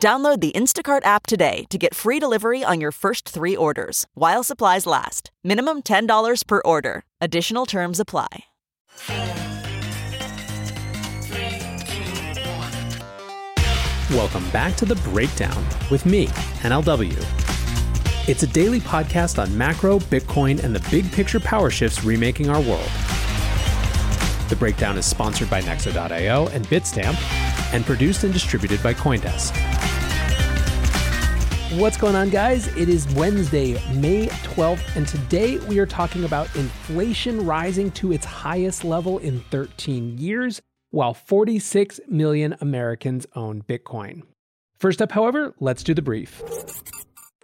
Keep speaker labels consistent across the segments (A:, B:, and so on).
A: Download the Instacart app today to get free delivery on your first three orders while supplies last. Minimum $10 per order. Additional terms apply.
B: Welcome back to The Breakdown with me, NLW. It's a daily podcast on macro, Bitcoin, and the big picture power shifts remaking our world. The Breakdown is sponsored by Nexo.io and Bitstamp and produced and distributed by Coindesk. What's going on, guys? It is Wednesday, May 12th, and today we are talking about inflation rising to its highest level in 13 years while 46 million Americans own Bitcoin. First up, however, let's do the brief.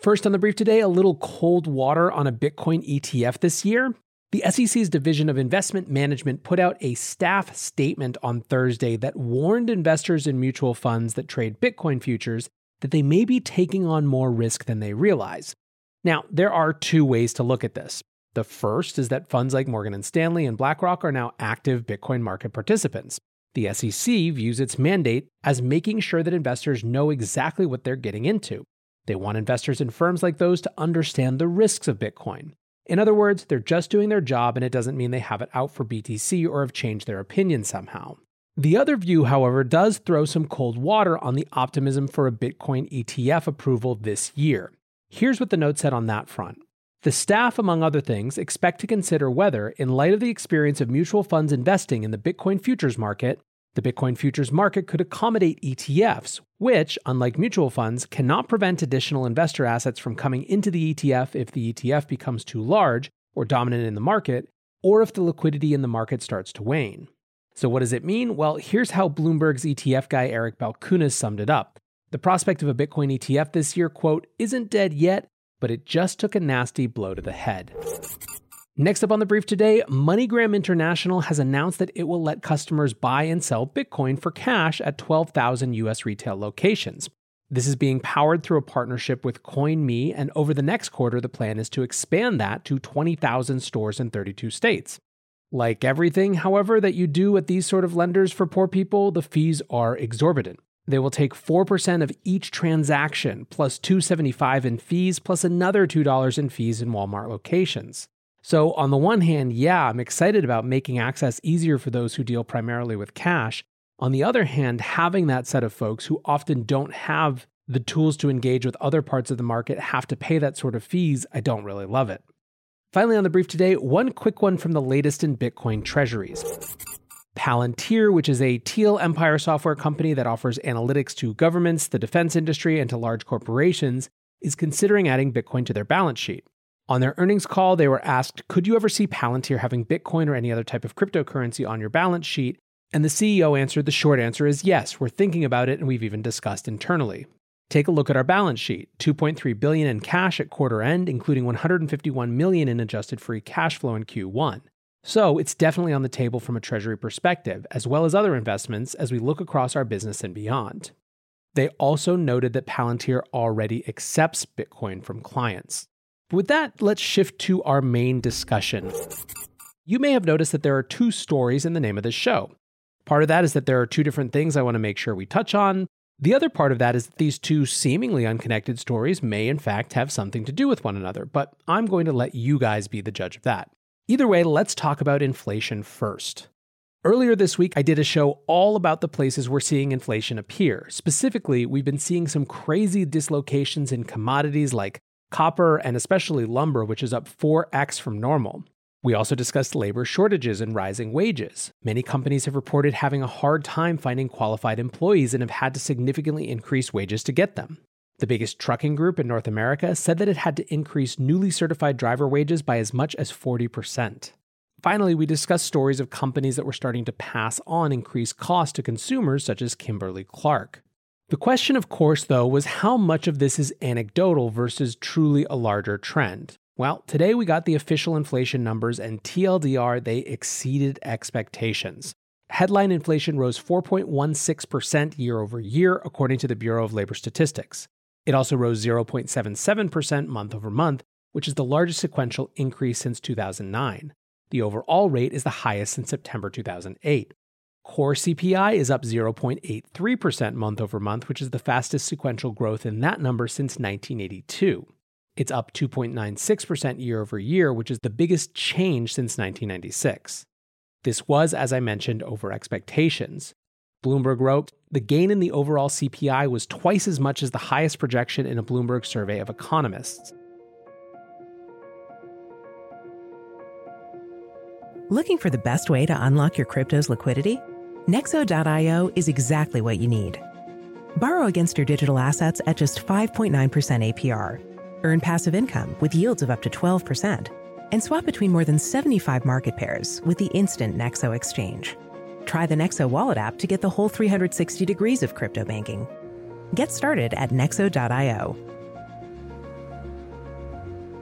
B: First on the brief today, a little cold water on a Bitcoin ETF this year. The SEC's Division of Investment Management put out a staff statement on Thursday that warned investors in mutual funds that trade Bitcoin futures that they may be taking on more risk than they realize. Now, there are two ways to look at this. The first is that funds like Morgan Stanley and BlackRock are now active Bitcoin market participants. The SEC views its mandate as making sure that investors know exactly what they're getting into. They want investors in firms like those to understand the risks of Bitcoin. In other words, they're just doing their job and it doesn't mean they have it out for BTC or have changed their opinion somehow. The other view, however, does throw some cold water on the optimism for a Bitcoin ETF approval this year. Here's what the note said on that front. The staff, among other things, expect to consider whether, in light of the experience of mutual funds investing in the Bitcoin futures market, the Bitcoin futures market could accommodate ETFs, which, unlike mutual funds, cannot prevent additional investor assets from coming into the ETF if the ETF becomes too large or dominant in the market, or if the liquidity in the market starts to wane. So, what does it mean? Well, here's how Bloomberg's ETF guy Eric Balchunas summed it up. The prospect of a Bitcoin ETF this year, quote, isn't dead yet, but it just took a nasty blow to the head. Next up on the brief today, MoneyGram International has announced that it will let customers buy and sell Bitcoin for cash at 12,000 US retail locations. This is being powered through a partnership with CoinMe, and over the next quarter, the plan is to expand that to 20,000 stores in 32 states. Like everything, however, that you do at these sort of lenders for poor people, the fees are exorbitant. They will take 4% of each transaction plus 275 in fees plus another $2 in fees in Walmart locations. So, on the one hand, yeah, I'm excited about making access easier for those who deal primarily with cash. On the other hand, having that set of folks who often don't have the tools to engage with other parts of the market have to pay that sort of fees, I don't really love it. Finally, on the brief today, one quick one from the latest in Bitcoin treasuries. Palantir, which is a Thiel Empire software company that offers analytics to governments, the defense industry, and to large corporations, is considering adding Bitcoin to their balance sheet. On their earnings call, they were asked, Could you ever see Palantir having Bitcoin or any other type of cryptocurrency on your balance sheet? And the CEO answered, The short answer is yes, we're thinking about it and we've even discussed internally. Take a look at our balance sheet 2.3 billion in cash at quarter end, including 151 million in adjusted free cash flow in Q1. So it's definitely on the table from a treasury perspective, as well as other investments as we look across our business and beyond. They also noted that Palantir already accepts Bitcoin from clients. With that, let's shift to our main discussion. You may have noticed that there are two stories in the name of this show. Part of that is that there are two different things I want to make sure we touch on. The other part of that is that these two seemingly unconnected stories may, in fact, have something to do with one another, but I'm going to let you guys be the judge of that. Either way, let's talk about inflation first. Earlier this week, I did a show all about the places we're seeing inflation appear. Specifically, we've been seeing some crazy dislocations in commodities like copper, and especially lumber, which is up 4x from normal. We also discussed labor shortages and rising wages. Many companies have reported having a hard time finding qualified employees and have had to significantly increase wages to get them. The biggest trucking group in North America said that it had to increase newly certified driver wages by as much as 40%. Finally, we discussed stories of companies that were starting to pass on increased costs to consumers, such as Kimberly Clark. The question, of course, though, was how much of this is anecdotal versus truly a larger trend. Well, today we got the official inflation numbers, and TLDR, they exceeded expectations. Headline inflation rose 4.16% year over year, according to the Bureau of Labor Statistics. It also rose 0.77% month over month, which is the largest sequential increase since 2009. The overall rate is the highest since September 2008. Core CPI is up 0.83% month over month, which is the fastest sequential growth in that number since 1982. It's up 2.96% year over year, which is the biggest change since 1996. This was, as I mentioned, over expectations. Bloomberg wrote The gain in the overall CPI was twice as much as the highest projection in a Bloomberg survey of economists.
C: Looking for the best way to unlock your crypto's liquidity? Nexo.io is exactly what you need. Borrow against your digital assets at just 5.9% APR. Earn passive income with yields of up to 12%. And swap between more than 75 market pairs with the instant Nexo exchange. Try the Nexo wallet app to get the whole 360 degrees of crypto banking. Get started at nexo.io.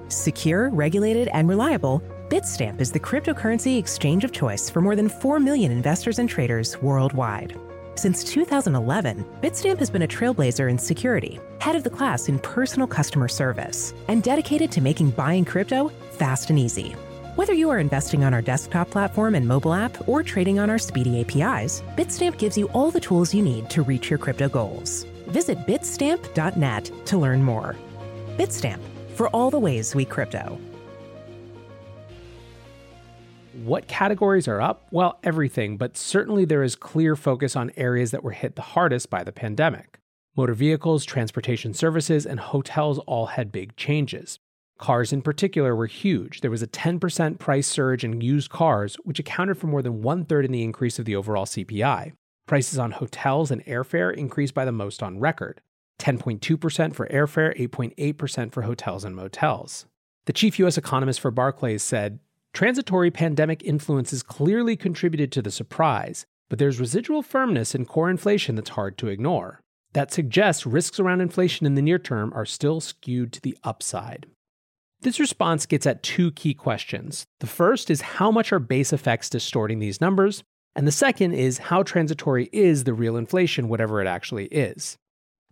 C: Secure, regulated, and reliable, Bitstamp is the cryptocurrency exchange of choice for more than 4 million investors and traders worldwide. Since 2011, Bitstamp has been a trailblazer in security, head of the class in personal customer service, and dedicated to making buying crypto fast and easy. Whether you are investing on our desktop platform and mobile app or trading on our speedy APIs, Bitstamp gives you all the tools you need to reach your crypto goals. Visit bitstamp.net to learn more. Bitstamp, for all the ways we crypto.
B: What categories are up? Well, everything, but certainly there is clear focus on areas that were hit the hardest by the pandemic. Motor vehicles, transportation services, and hotels all had big changes. Cars in particular were huge. There was a 10% price surge in used cars, which accounted for more than one third in the increase of the overall CPI. Prices on hotels and airfare increased by the most on record 10.2% for airfare, 8.8% for hotels and motels. The chief US economist for Barclays said Transitory pandemic influences clearly contributed to the surprise, but there's residual firmness in core inflation that's hard to ignore. That suggests risks around inflation in the near term are still skewed to the upside. This response gets at two key questions. The first is how much are base effects distorting these numbers? And the second is how transitory is the real inflation, whatever it actually is.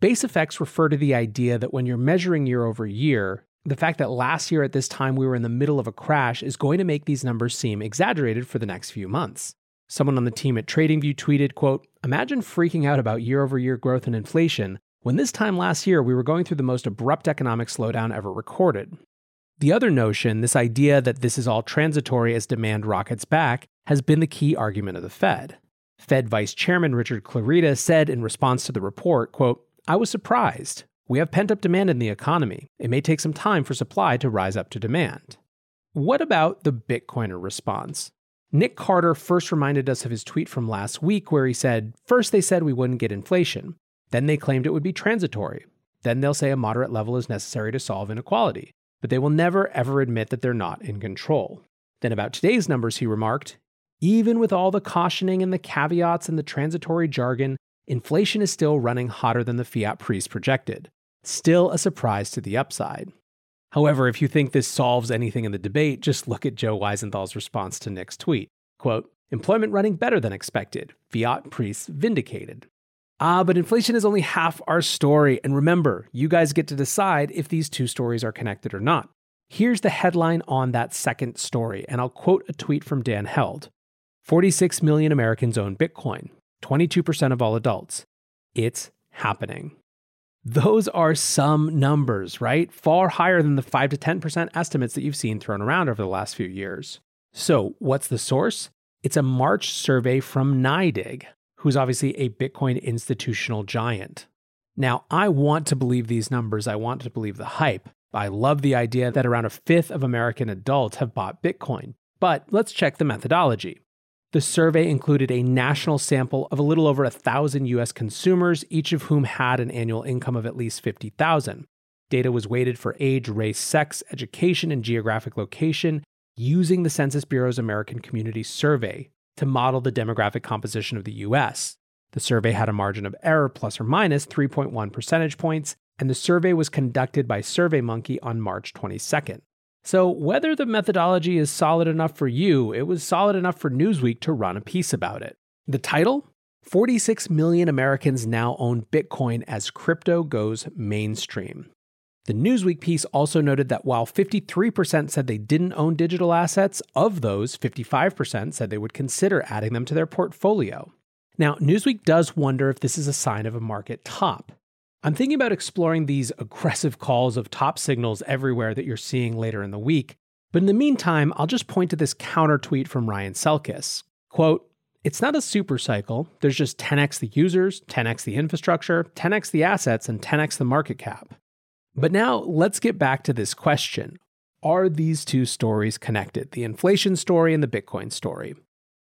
B: Base effects refer to the idea that when you're measuring year over year, the fact that last year at this time we were in the middle of a crash is going to make these numbers seem exaggerated for the next few months. Someone on the team at TradingView tweeted, quote, Imagine freaking out about year over year growth and inflation when this time last year we were going through the most abrupt economic slowdown ever recorded. The other notion, this idea that this is all transitory as demand rockets back, has been the key argument of the Fed. Fed Vice Chairman Richard Clarida said in response to the report, quote, I was surprised. We have pent up demand in the economy. It may take some time for supply to rise up to demand. What about the Bitcoiner response? Nick Carter first reminded us of his tweet from last week where he said, First they said we wouldn't get inflation. Then they claimed it would be transitory. Then they'll say a moderate level is necessary to solve inequality but they will never ever admit that they're not in control. Then, about today's numbers, he remarked Even with all the cautioning and the caveats and the transitory jargon, inflation is still running hotter than the fiat priest projected. Still a surprise to the upside. However, if you think this solves anything in the debate, just look at Joe Weisenthal's response to Nick's tweet. Quote, employment running better than expected. Fiat priests vindicated. Ah, but inflation is only half our story. And remember, you guys get to decide if these two stories are connected or not. Here's the headline on that second story, and I'll quote a tweet from Dan Held 46 million Americans own Bitcoin, 22% of all adults. It's happening. Those are some numbers, right? Far higher than the 5 to 10% estimates that you've seen thrown around over the last few years. So, what's the source? It's a March survey from NYDIG, who's obviously a Bitcoin institutional giant. Now, I want to believe these numbers, I want to believe the hype, I love the idea that around a fifth of American adults have bought Bitcoin, but let's check the methodology. The survey included a national sample of a little over a thousand US consumers, each of whom had an annual income of at least 50,000. Data was weighted for age, race, sex, education, and geographic location using the Census Bureau's American Community Survey to model the demographic composition of the US. The survey had a margin of error plus or minus 3.1 percentage points, and the survey was conducted by SurveyMonkey on March 22nd. So, whether the methodology is solid enough for you, it was solid enough for Newsweek to run a piece about it. The title 46 million Americans now own Bitcoin as crypto goes mainstream. The Newsweek piece also noted that while 53% said they didn't own digital assets, of those, 55% said they would consider adding them to their portfolio. Now, Newsweek does wonder if this is a sign of a market top. I'm thinking about exploring these aggressive calls of top signals everywhere that you're seeing later in the week. But in the meantime, I'll just point to this counter tweet from Ryan Selkis. Quote, it's not a super cycle. There's just 10x the users, 10x the infrastructure, 10x the assets, and 10x the market cap. But now let's get back to this question Are these two stories connected, the inflation story and the Bitcoin story?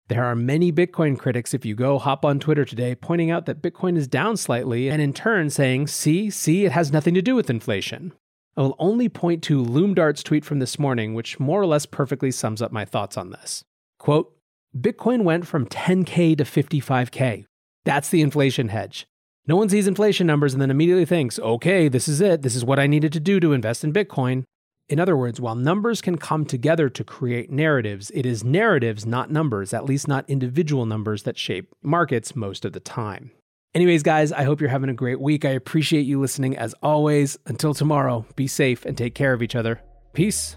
B: There are many Bitcoin critics, if you go hop on Twitter today, pointing out that Bitcoin is down slightly, and in turn saying, see, see, it has nothing to do with inflation. I will only point to Loomdart's tweet from this morning, which more or less perfectly sums up my thoughts on this. Quote Bitcoin went from 10K to 55K. That's the inflation hedge. No one sees inflation numbers and then immediately thinks, okay, this is it. This is what I needed to do to invest in Bitcoin. In other words, while numbers can come together to create narratives, it is narratives, not numbers, at least not individual numbers, that shape markets most of the time. Anyways, guys, I hope you're having a great week. I appreciate you listening as always. Until tomorrow, be safe and take care of each other. Peace.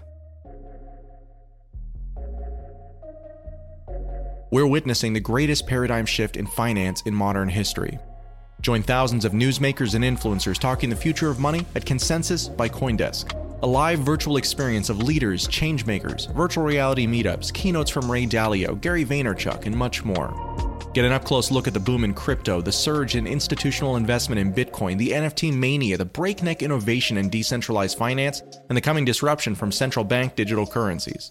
D: We're witnessing the greatest paradigm shift in finance in modern history. Join thousands of newsmakers and influencers talking the future of money at Consensus by Coindesk a live virtual experience of leaders, changemakers, virtual reality meetups, keynotes from Ray Dalio, Gary Vaynerchuk, and much more. Get an up close look at the boom in crypto, the surge in institutional investment in Bitcoin, the NFT mania, the breakneck innovation in decentralized finance, and the coming disruption from central bank digital currencies.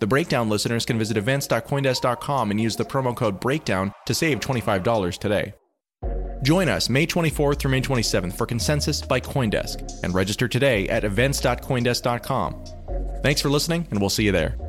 D: The Breakdown listeners can visit events.coindesk.com and use the promo code BREAKDOWN to save $25 today. Join us May 24th through May 27th for Consensus by Coindesk and register today at events.coindesk.com. Thanks for listening, and we'll see you there.